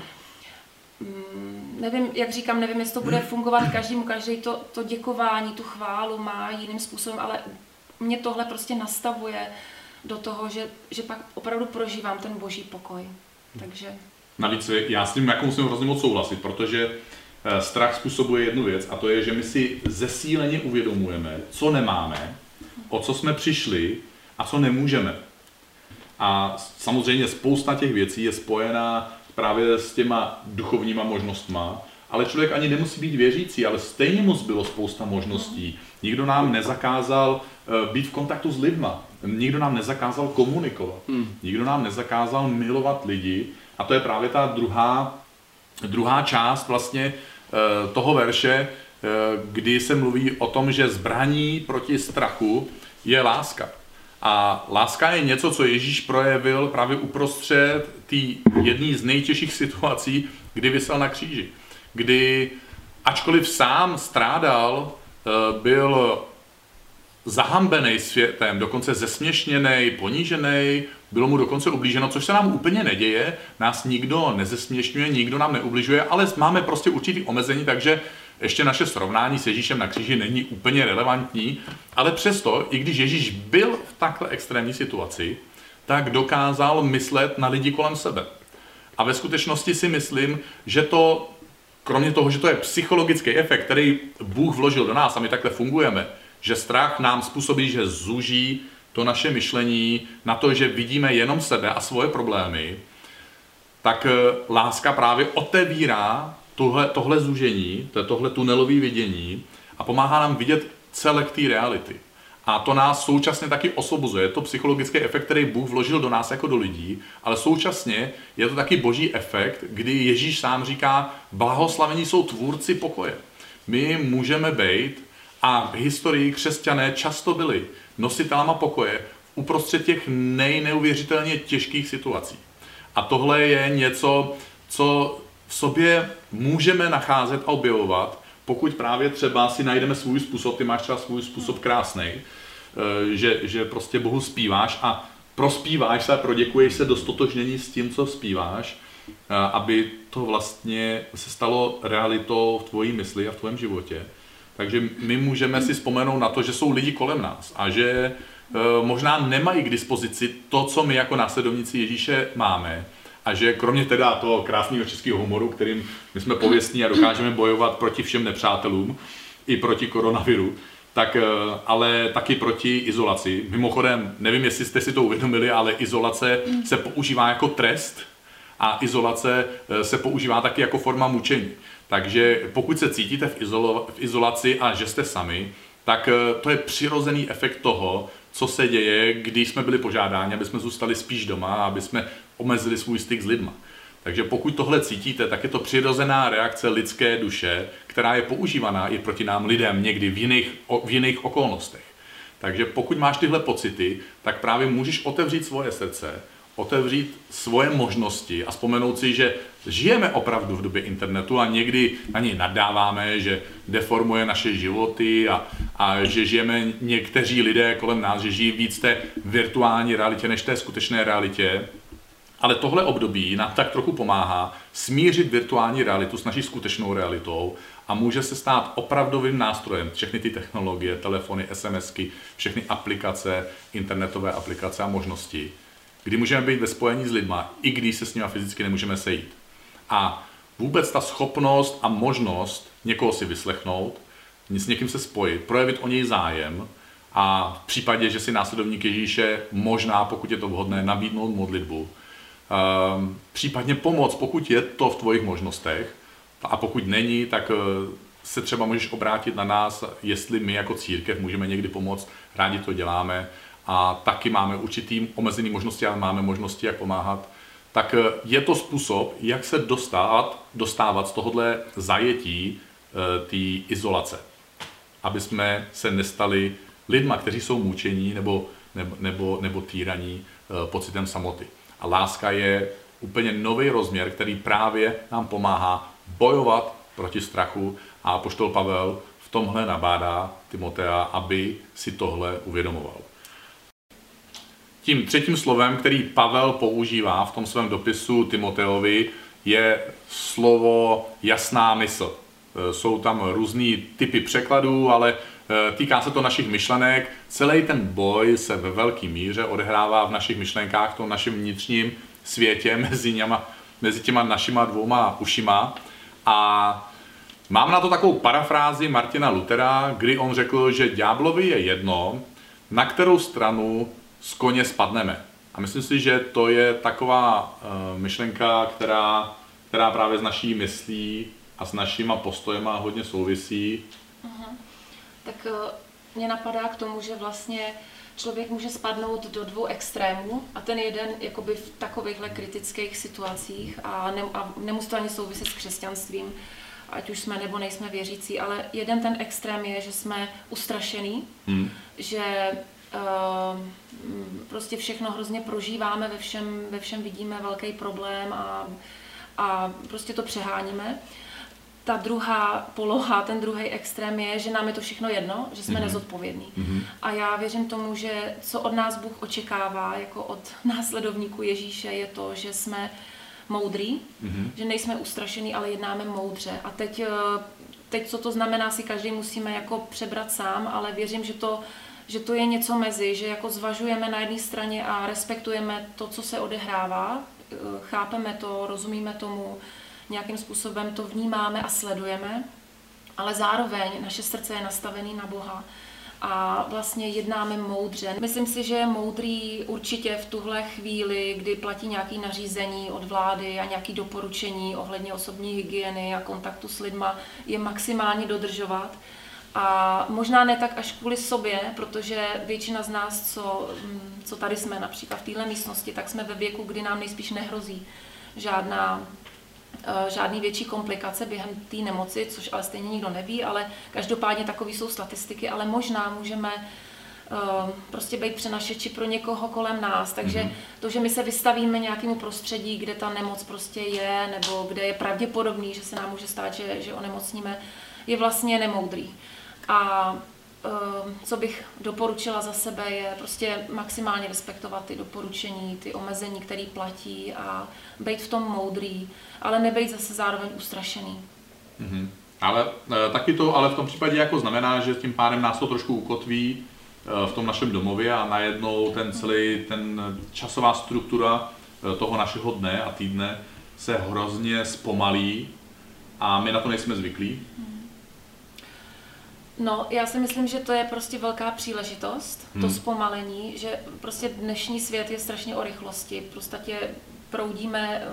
mm, nevím, jak říkám, nevím, jestli to bude fungovat každému, každý to, to děkování, tu chválu má jiným způsobem, ale mě tohle prostě nastavuje do toho, že, že pak opravdu prožívám ten boží pokoj. Takže Navíc já s tím jako musím hrozně moc souhlasit, protože eh, strach způsobuje jednu věc a to je, že my si zesíleně uvědomujeme, co nemáme, o co jsme přišli a co nemůžeme. A samozřejmě spousta těch věcí je spojená právě s těma duchovníma možnostma, ale člověk ani nemusí být věřící, ale stejně mu bylo spousta možností. Nikdo nám nezakázal eh, být v kontaktu s lidma, nikdo nám nezakázal komunikovat, hmm. nikdo nám nezakázal milovat lidi, a to je právě ta druhá, druhá část vlastně eh, toho verše, kdy se mluví o tom, že zbraní proti strachu je láska. A láska je něco, co Ježíš projevil právě uprostřed té jedné z nejtěžších situací, kdy vysel na kříži. Kdy, ačkoliv sám strádal, eh, byl zahambený světem, dokonce zesměšněný, ponížený, bylo mu dokonce ublíženo, což se nám úplně neděje, nás nikdo nezesměšňuje, nikdo nám neubližuje, ale máme prostě určitý omezení, takže ještě naše srovnání s Ježíšem na kříži není úplně relevantní, ale přesto, i když Ježíš byl v takhle extrémní situaci, tak dokázal myslet na lidi kolem sebe. A ve skutečnosti si myslím, že to, kromě toho, že to je psychologický efekt, který Bůh vložil do nás a my takhle fungujeme, že strach nám způsobí, že zuží to naše myšlení na to, že vidíme jenom sebe a svoje problémy, tak eh, láska právě otevírá tohle, tohle zúžení, tohle tunelové vidění a pomáhá nám vidět celek té reality. A to nás současně taky osvobozuje. Je to psychologický efekt, který Bůh vložil do nás jako do lidí, ale současně je to taky boží efekt, kdy Ježíš sám říká, blahoslavení jsou tvůrci pokoje. My můžeme být a v historii křesťané často byli nositelama pokoje uprostřed těch nejneuvěřitelně těžkých situací. A tohle je něco, co v sobě můžeme nacházet a objevovat, pokud právě třeba si najdeme svůj způsob, ty máš třeba svůj způsob krásný, eh, že, že prostě Bohu zpíváš a prospíváš se a proděkuješ se do stotožnění s tím, co zpíváš, eh, aby to vlastně se stalo realitou v tvojí mysli a v tvém životě. Takže my můžeme si vzpomenout na to, že jsou lidi kolem nás a že e, možná nemají k dispozici to, co my jako následovníci Ježíše máme. A že kromě teda toho krásného českého humoru, kterým my jsme pověstní a dokážeme bojovat proti všem nepřátelům, i proti koronaviru, tak e, ale taky proti izolaci. Mimochodem, nevím, jestli jste si to uvědomili, ale izolace se používá jako trest a izolace e, se používá taky jako forma mučení. Takže pokud se cítíte v, izolo, v izolaci a že jste sami, tak eh, to je přirozený efekt toho, co se děje, když jsme byli požádáni, aby jsme zůstali spíš doma aby jsme omezili svůj styk s lidma. Takže pokud tohle cítíte, tak je to přirozená reakce lidské duše, která je používaná i proti nám lidem někdy v jiných, v jiných okolnostech. Takže pokud máš tyhle pocity, tak právě můžeš otevřít svoje srdce, otevřít svoje možnosti a vzpomenout si, že žijeme opravdu v době internetu a někdy na něj nadáváme, že deformuje naše životy a, a že žijeme někteří lidé kolem nás, že žijí víc té virtuální realitě než té skutečné realitě. Ale tohle období nám tak trochu pomáhá smířit virtuální realitu s naší skutečnou realitou a může se stát opravdovým nástrojem. Všechny ty technologie, telefony, SMSky, všechny aplikace, internetové aplikace a možnosti, kdy můžeme být ve spojení s lidma, i když se s nimi fyzicky nemůžeme sejít. A vůbec ta schopnost a možnost někoho si vyslechnout, s někým se spojit, projevit o něj zájem a v případě, že si následovník Ježíše možná, pokud je to vhodné, nabídnout modlitbu, um, případně pomoc, pokud je to v tvojich možnostech, a pokud není, tak eh, se třeba můžeš obrátit na nás, jestli my jako církev můžeme někdy pomoct, rádi to děláme a taky máme určitý omezený možnosti, ale máme možnosti, jak pomáhat. Tak eh, je to způsob, jak se dostat, dostávat z tohohle zajetí eh, té izolace. Aby jsme se nestali lidma, kteří jsou mučení nebo, nebo, nebo, nebo týraní pocitem samoty. A láska je úplně nový rozměr, který právě nám pomáhá bojovat proti strachu a poštol Pavel v tomhle nabádá Timotea, aby si tohle uvědomoval. Tím třetím slovem, který Pavel používá v tom svém dopisu Timoteovi, je slovo jasná mysl. E, jsou tam různý typy překladů, ale e, týká se to našich myšlenek. Celý ten boj se ve velké míře odehrává v našich myšlenkách, v tom našem vnitřním světě mezi, něma, mezi těma našima dvouma ušima. A mám na to takovou parafrázi Martina Lutera, kdy on řekl, že ďáblovi je jedno, na kterou stranu z koně spadneme. A myslím si, že to je taková uh, myšlenka, která, která právě s naší myslí a s našima postojema hodně souvisí. Uh-huh. Tak uh, mě napadá k tomu, že vlastně člověk může spadnout do dvou extrémů a ten jeden jakoby v takovýchhle kritických situacích a, ne, a nemusí to ani souviset s křesťanstvím, ať už jsme nebo nejsme věřící, ale jeden ten extrém je, že jsme ustrašený, hmm. že prostě všechno hrozně prožíváme, ve všem, ve všem vidíme velký problém a, a prostě to přeháníme ta druhá poloha, ten druhý extrém je, že nám je to všechno jedno, že jsme mm-hmm. nezodpovědní. Mm-hmm. A já věřím tomu, že co od nás Bůh očekává, jako od [LAUGHS] následovníků Ježíše, je to, že jsme moudrý, mm-hmm. že nejsme ustrašení, ale jednáme moudře. A teď, eh, teď, co to znamená, si každý musíme jako přebrat sám, ale věřím, že to, že to je něco mezi, že jako zvažujeme na jedné straně a respektujeme to, co se odehrává, eh, chápeme to, rozumíme tomu, nějakým způsobem to vnímáme a sledujeme, ale zároveň naše srdce je nastavené na Boha a vlastně jednáme moudře. Myslím si, že je moudrý určitě v tuhle chvíli, kdy platí nějaké nařízení od vlády a nějaké doporučení ohledně osobní hygieny a kontaktu s lidma, je maximálně dodržovat. A možná ne tak až kvůli sobě, protože většina z nás, co, mm, co tady jsme například v téhle místnosti, tak jsme ve věku, kdy nám nejspíš nehrozí žádná Eh, žádný větší komplikace během té nemoci, což ale stejně nikdo neví, ale každopádně takové jsou statistiky, ale možná můžeme uh, prostě být přenašeči pro někoho kolem nás. Takže mm-hmm. to, že my se vystavíme nějakému prostředí, kde ta nemoc prostě je, nebo kde je pravděpodobný, že se nám může stát, že, že onemocníme, je vlastně nemoudrý. A uh, co bych doporučila za sebe, je prostě maximálně respektovat ty doporučení, ty omezení, které platí a být v tom moudrý ale nebejt zase zároveň ustrašený. Mm-hmm. Ale e, taky to ale v tom případě jako znamená, že tím pádem nás to trošku ukotví e, v tom našem domově a najednou ten celý, ten časová struktura e, toho našeho dne a týdne se hrozně zpomalí a my na to nejsme zvyklí. No, já si myslím, že to je prostě velká příležitost, hmm. to zpomalení, že prostě dnešní svět je strašně o rychlosti. Prostě proudíme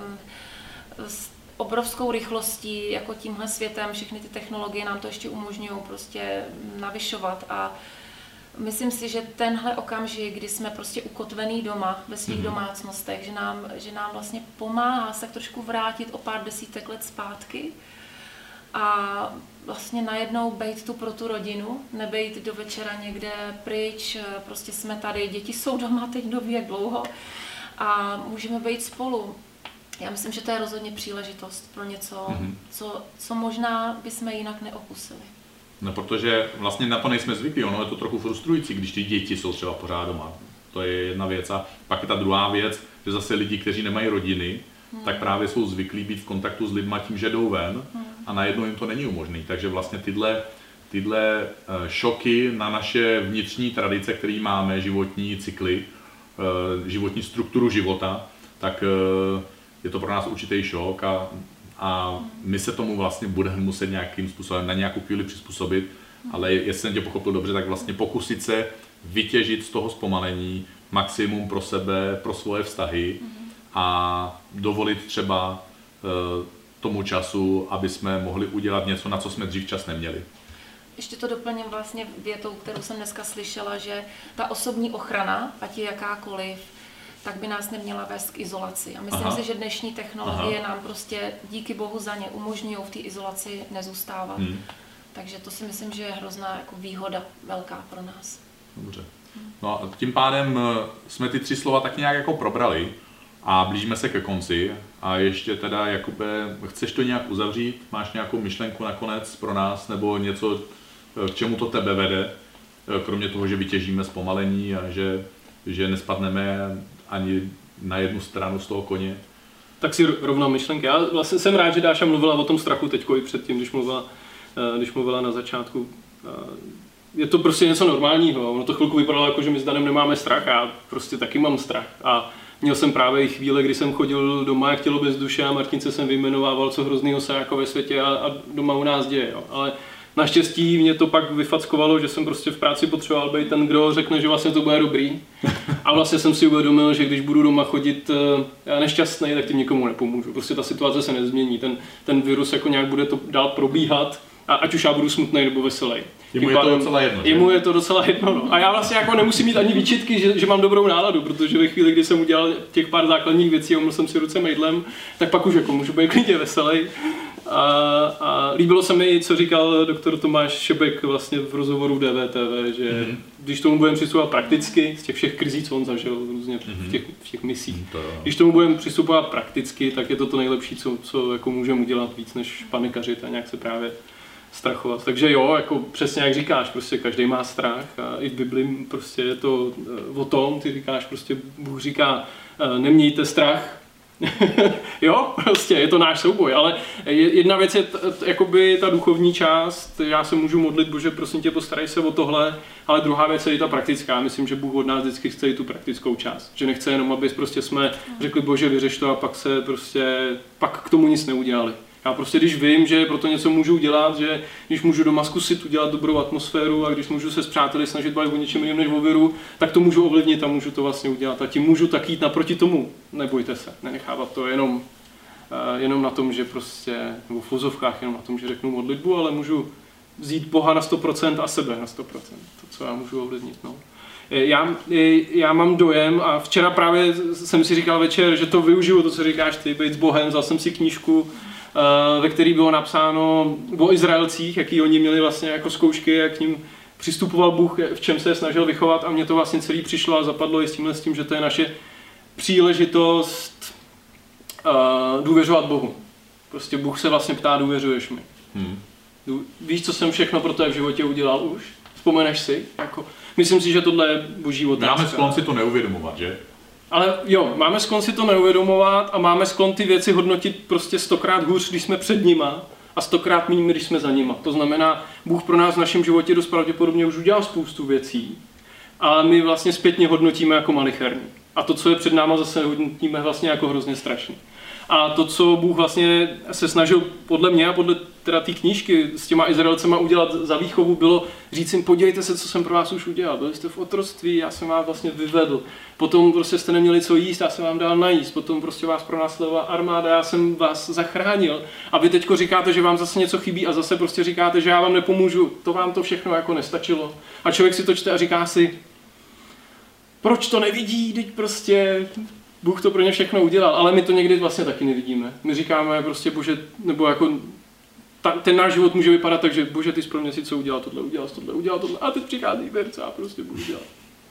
s obrovskou rychlostí, jako tímhle světem, všechny ty technologie nám to ještě umožňují prostě navyšovat a myslím si, že tenhle okamžik, kdy jsme prostě ukotvený doma ve svých mm-hmm. domácnostech, že nám, že nám vlastně pomáhá se trošku vrátit o pár desítek let zpátky a vlastně najednou bejt tu pro tu rodinu, nebejt do večera někde pryč, prostě jsme tady, děti jsou doma, teď ví jak dlouho a můžeme být spolu. Já myslím, že to je rozhodně příležitost pro něco, mm-hmm. co, co možná bychom jinak neokusili. No, protože vlastně na to nejsme zvyklí, ono je to trochu frustrující, když ty děti jsou třeba pořád doma. To je jedna věc. A pak je ta druhá věc, že zase lidi, kteří nemají rodiny, hmm. tak právě jsou zvyklí být v kontaktu s lidmi tím, že jdou ven hmm. A najednou jim to není umožný. Takže vlastně tyhle, tyhle eh, šoky na naše vnitřní tradice, které máme, životní cykly, eh, životní strukturu života, tak eh, je to pro nás určitý šok a, a my se tomu vlastně budeme muset nějakým způsobem na nějakou chvíli přizpůsobit, ale jestli jsem tě pochopil dobře, tak vlastně pokusit se vytěžit z toho zpomalení maximum pro sebe, pro svoje vztahy a dovolit třeba tomu času, aby jsme mohli udělat něco, na co jsme dřív čas neměli. Ještě to doplním vlastně větou, kterou jsem dneska slyšela, že ta osobní ochrana, ať je jakákoliv, tak by nás neměla vést k izolaci. A myslím Aha. si, že dnešní technologie Aha. nám prostě díky bohu za ně umožňují v té izolaci nezůstávat. Hmm. Takže to si myslím, že je hrozná jako výhoda velká pro nás. Dobře. No a tím pádem eh, jsme ty tři slova tak nějak jako probrali a blížíme se ke konci. A ještě teda, Jakube, chceš to nějak uzavřít? Máš nějakou myšlenku nakonec pro nás nebo něco, eh, k čemu to tebe vede? Eh, kromě toho, že vytěžíme zpomalení a že, že nespadneme ani na jednu stranu z toho koně. Tak si rovnou myšlenky. Já vlastně jsem rád, že Dáša mluvila o tom strachu teďko i předtím, když mluvila, když mluvila na začátku je to prostě něco normálního. Ono to chvilku vypadalo jako, že my s Danem nemáme strach, já prostě taky mám strach. A měl jsem právě i chvíle, kdy jsem chodil doma jak tělo bez duše a Martince jsem vyjmenovával, co hroznýho se jako ve světě a, a doma u nás děje. Jo. Ale Naštěstí mě to pak vyfackovalo, že jsem prostě v práci potřeboval být ten, kdo řekne, že vlastně to bude dobrý. A vlastně jsem si uvědomil, že když budu doma chodit eh, nešťastný, tak tím nikomu nepomůžu. Prostě ta situace se nezmění. Ten, ten virus jako nějak bude to dál probíhat, a ať už já budu smutný nebo veselý. Jemu je to docela jedno. Jemu je to docela jedno. No. A já vlastně jako nemusím mít ani výčitky, že, že, mám dobrou náladu, protože ve chvíli, kdy jsem udělal těch pár základních věcí a jsem si ruce mejdlem, tak pak už jako můžu být klidně veselý. A, a líbilo se mi, co říkal doktor Tomáš Šebek vlastně v rozhovoru DVTV, že mm-hmm. když tomu budeme přistupovat prakticky, z těch všech krizí, co on zažil různě mm-hmm. v, těch, v těch misích, to když tomu budeme přistupovat prakticky, tak je to to nejlepší, co, co jako můžeme udělat víc, než panikařit a nějak se právě strachovat. Takže jo, jako přesně jak říkáš, prostě každý má strach a i v Bibli prostě je to eh, o tom, ty říkáš prostě, Bůh říká, eh, nemějte strach, [LAUGHS] jo, prostě je to náš souboj, ale jedna věc je t, t, jakoby ta duchovní část, já se můžu modlit, bože, prosím tě, postarej se o tohle, ale druhá věc je i ta praktická, myslím, že Bůh od nás vždycky chce i tu praktickou část, že nechce jenom, aby prostě jsme řekli, bože, vyřeš to a pak se prostě, pak k tomu nic neudělali. Já prostě, když vím, že pro to něco můžu udělat, že když můžu doma zkusit udělat dobrou atmosféru a když můžu se s přáteli snažit bavit o něčem jiném než o viru, tak to můžu ovlivnit a můžu to vlastně udělat. A tím můžu tak jít naproti tomu. Nebojte se, nenechávat to jenom, uh, jenom na tom, že prostě, nebo v fuzovkách jenom na tom, že řeknu modlitbu, ale můžu vzít Boha na 100% a sebe na 100%. To, co já můžu ovlivnit. No. Eh, já, eh, já mám dojem a včera právě jsem si říkal večer, že to využiju, to, co říkáš ty, být s Bohem, vzal jsem si knížku Eh, ve který bylo napsáno o Izraelcích, jaký oni měli vlastně jako zkoušky, jak k ním přistupoval Bůh, v čem se snažil vychovat a mě to vlastně celý přišlo a zapadlo i s tímhle s tím, že to je naše příležitost uh, důvěřovat Bohu. Prostě Bůh se vlastně ptá, důvěřuješ mi. Hmm. Víš, co jsem všechno pro tebe v životě udělal už? Vzpomeneš si? Jako, myslím si, že tohle je boží otázka. Máme sklon si to neuvědomovat, že? Ale jo, máme sklon si to neuvědomovat a máme sklon ty věci hodnotit prostě stokrát hůř, když jsme před nima a stokrát méně, když jsme za nima. To znamená, Bůh pro nás v našem životě dost pravděpodobně už udělal spoustu věcí, ale my vlastně zpětně hodnotíme jako malicherní. A to, co je před náma, zase hodnotíme vlastně jako hrozně strašný. A to, co Bůh vlastně se snažil podle mě a podle teda té knížky s těma Izraelcema udělat za výchovu, bylo říct jim, podívejte se, co jsem pro vás už udělal. Byli jste v otroctví, já jsem vás vlastně vyvedl. Potom prostě jste neměli co jíst, já jsem vám dal najíst. Potom prostě vás pronásledovala armáda, já jsem vás zachránil. A vy teďko říkáte, že vám zase něco chybí a zase prostě říkáte, že já vám nepomůžu. To vám to všechno jako nestačilo. A člověk si to čte a říká si, proč to nevidí, teď prostě Bůh to pro ně všechno udělal, ale my to někdy vlastně taky nevidíme. My říkáme prostě, bože, nebo jako ta, ten náš život může vypadat tak, že bože, ty pro mě si co udělal, tohle udělal, tohle udělal, tohle, a teď přichází Berce a prostě budu dělat.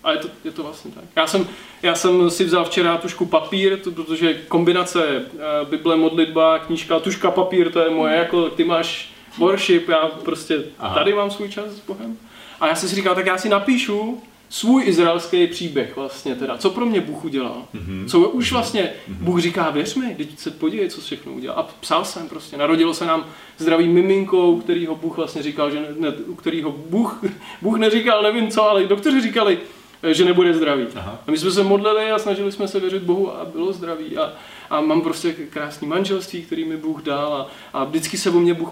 A je to, je to vlastně tak. Já jsem, já jsem si vzal včera tušku papír, to, protože kombinace uh, Bible, modlitba, knížka, tuška, papír, to je moje, jako ty máš worship, já prostě Aha. tady mám svůj čas s Bohem. A já jsem si říkal, tak já si napíšu svůj izraelský příběh vlastně teda, co pro mě Bůh udělal. Mm-hmm. Co už vlastně mm-hmm. Bůh říká, věř mi, teď se podívej, co všechno udělal. A psal jsem prostě, narodilo se nám zdravý miminko, u kterého Bůh vlastně říkal, že ne, u kterého Bůh, [LAUGHS] Bůh neříkal, nevím co, ale doktoři říkali, že nebude zdravý. Aha. A my jsme se modlili a snažili jsme se věřit Bohu a bylo zdravý. A, a mám prostě krásný manželství, který mi Bůh dal a, a vždycky se o mě Bůh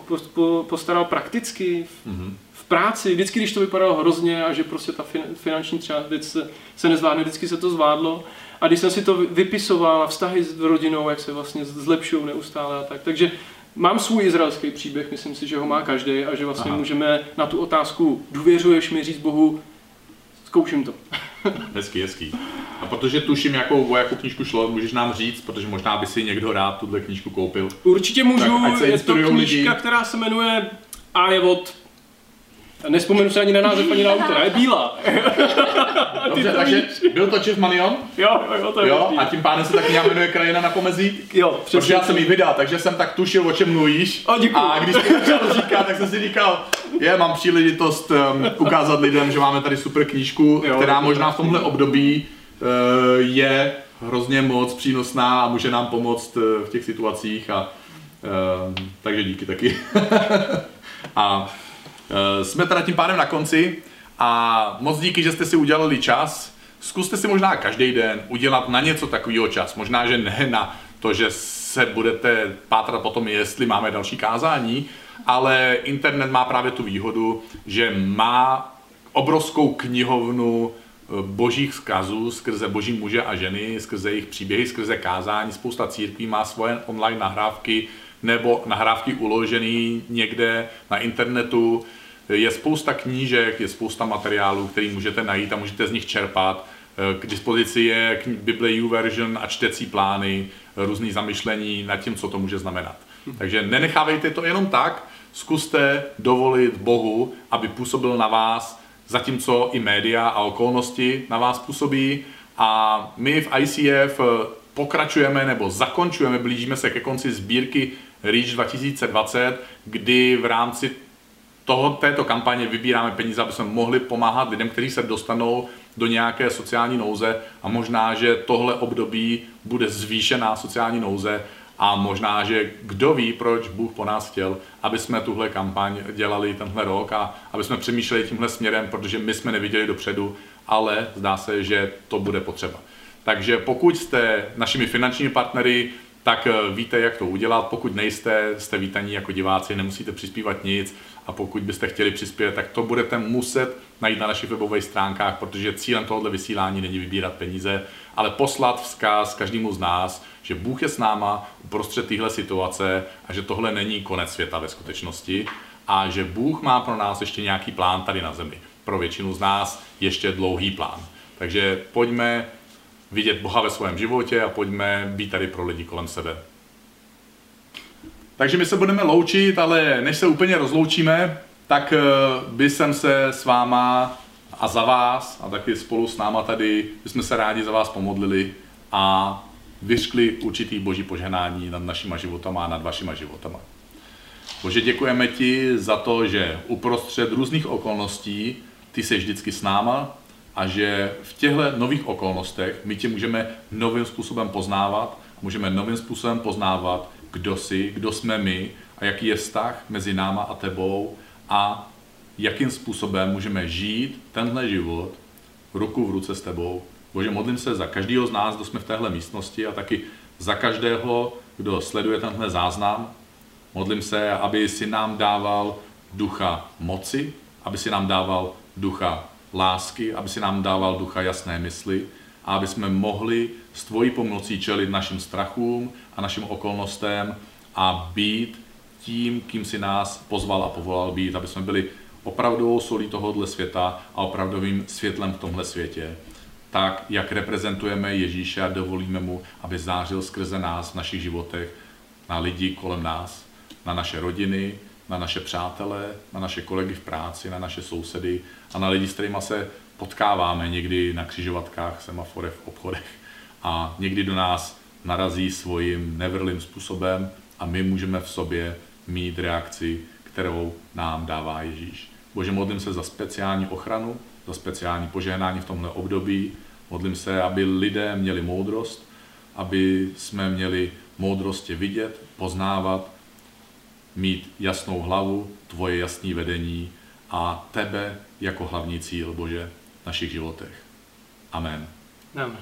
postaral prakticky. Mm-hmm práci, vždycky, když to vypadalo hrozně a že prostě ta finanční třeba věc se, se nezvládne, vždycky se to zvládlo. A když jsem si to vypisoval a vztahy s rodinou, jak se vlastně zlepšují neustále a tak. Takže mám svůj izraelský příběh, myslím si, že ho má každý a že vlastně Aha. můžeme na tu otázku, důvěřuješ mi říct Bohu, zkouším to. [LAUGHS] hezký, hezký. A protože tuším, jakou, o jakou knížku šlo, můžeš nám říct, protože možná by si někdo rád tuhle knížku koupil. Určitě můžu, tak, je to knížka, lidi. která se jmenuje A je od Nespomenu se ani na název, ani na autora, je bílá. [LAUGHS] Dobře, takže byl to Jeff Manion? Jo, jo, to je jo, a tím pádem se tak nějak jmenuje krajina na pomezí? Jo, přesně. Protože já jsem jí vydal, takže jsem tak tušil, o čem mluvíš. O, a když jsem to říkat, tak jsem si říkal, je, mám příležitost um, ukázat lidem, že máme tady super knížku, jo, která možná v tomhle období uh, je hrozně moc přínosná a může nám pomoct uh, v těch situacích a uh, takže díky taky. [LAUGHS] a jsme teda tím pádem na konci a moc díky, že jste si udělali čas. Zkuste si možná každý den udělat na něco takového čas. Možná, že ne na to, že se budete pátrat potom, jestli máme další kázání, ale internet má právě tu výhodu, že má obrovskou knihovnu eh, božích vzkazů skrze boží muže a ženy, skrze jejich příběhy, skrze kázání. Spousta církví má svoje online nahrávky nebo nahrávky uložené někde na internetu. Je spousta knížek, je spousta materiálů, který můžete najít a můžete z nich čerpat. K dispozici je Bible U version a čtecí plány, různý zamyšlení nad tím, co to může znamenat. Takže nenechávejte to jenom tak, zkuste dovolit Bohu, aby působil na vás, zatímco i média a okolnosti na vás působí. A my v ICF pokračujeme nebo zakončujeme, blížíme se ke konci sbírky Reach 2020, kdy v rámci toho, této kampaně vybíráme peníze, aby jsme mohli pomáhat lidem, kteří se dostanou do nějaké sociální nouze a možná, že tohle období bude zvýšená sociální nouze a možná, že kdo ví, proč Bůh po nás chtěl, aby jsme tuhle kampaň dělali tenhle rok a aby jsme přemýšleli tímhle směrem, protože my jsme neviděli dopředu, ale zdá se, že to bude potřeba. Takže pokud jste našimi finančními partnery, tak eh, víte, jak to udělat. Pokud nejste, jste vítaní jako diváci, nemusíte přispívat nic a pokud byste chtěli přispět, tak to budete muset najít na našich webových stránkách, protože cílem tohoto vysílání není vybírat peníze, ale poslat vzkaz každému z nás, že Bůh je s náma uprostřed téhle situace a že tohle není konec světa ve skutečnosti a že Bůh má pro nás ještě nějaký plán tady na zemi. Pro většinu z nás ještě dlouhý plán. Takže pojďme vidět Boha ve svém životě a pojďme být tady pro lidi kolem sebe. Takže my se budeme loučit, ale než se úplně rozloučíme, tak eh, by jsem se s váma a za vás a taky spolu s náma tady, bychom se rádi za vás pomodlili a vyřkli určitý boží požehnání nad našima životama a nad vašima životama. Bože, děkujeme ti za to, že uprostřed různých okolností ty jsi vždycky s náma a že v těchto nových okolnostech my tě můžeme novým způsobem poznávat, můžeme novým způsobem poznávat, kdo jsi, kdo jsme my a jaký je vztah mezi náma a tebou a jakým způsobem můžeme žít tenhle život ruku v ruce s tebou. Bože, modlím se za každého z nás, kdo jsme v téhle místnosti a taky za každého, kdo sleduje tenhle záznam. Modlím se, aby si nám dával ducha moci, aby si nám dával ducha lásky, aby si nám dával ducha jasné mysli a aby jsme mohli s tvojí pomocí čelit našim strachům a našim okolnostem a být tím, kým si nás pozval a povolal být, aby jsme byli opravdovou solí tohohle světa a opravdovým světlem v tomhle světě. Tak, jak reprezentujeme Ježíše a dovolíme mu, aby zářil skrze nás v našich životech na lidi kolem nás, na naše rodiny, na naše přátele, na naše kolegy v práci, na naše sousedy a na lidi, s kterými se potkáváme někdy na křižovatkách, semaforech, v obchodech a někdy do nás narazí svým nevrlým způsobem a my můžeme v sobě mít reakci, kterou nám dává Ježíš. Bože, modlím se za speciální ochranu, za speciální požehnání v tomhle období. Modlím se, aby lidé měli moudrost, aby jsme měli moudrost tě vidět, poznávat, mít jasnou hlavu, tvoje jasné vedení a tebe jako hlavní cíl, Bože, v našich životech. Amen. Amen.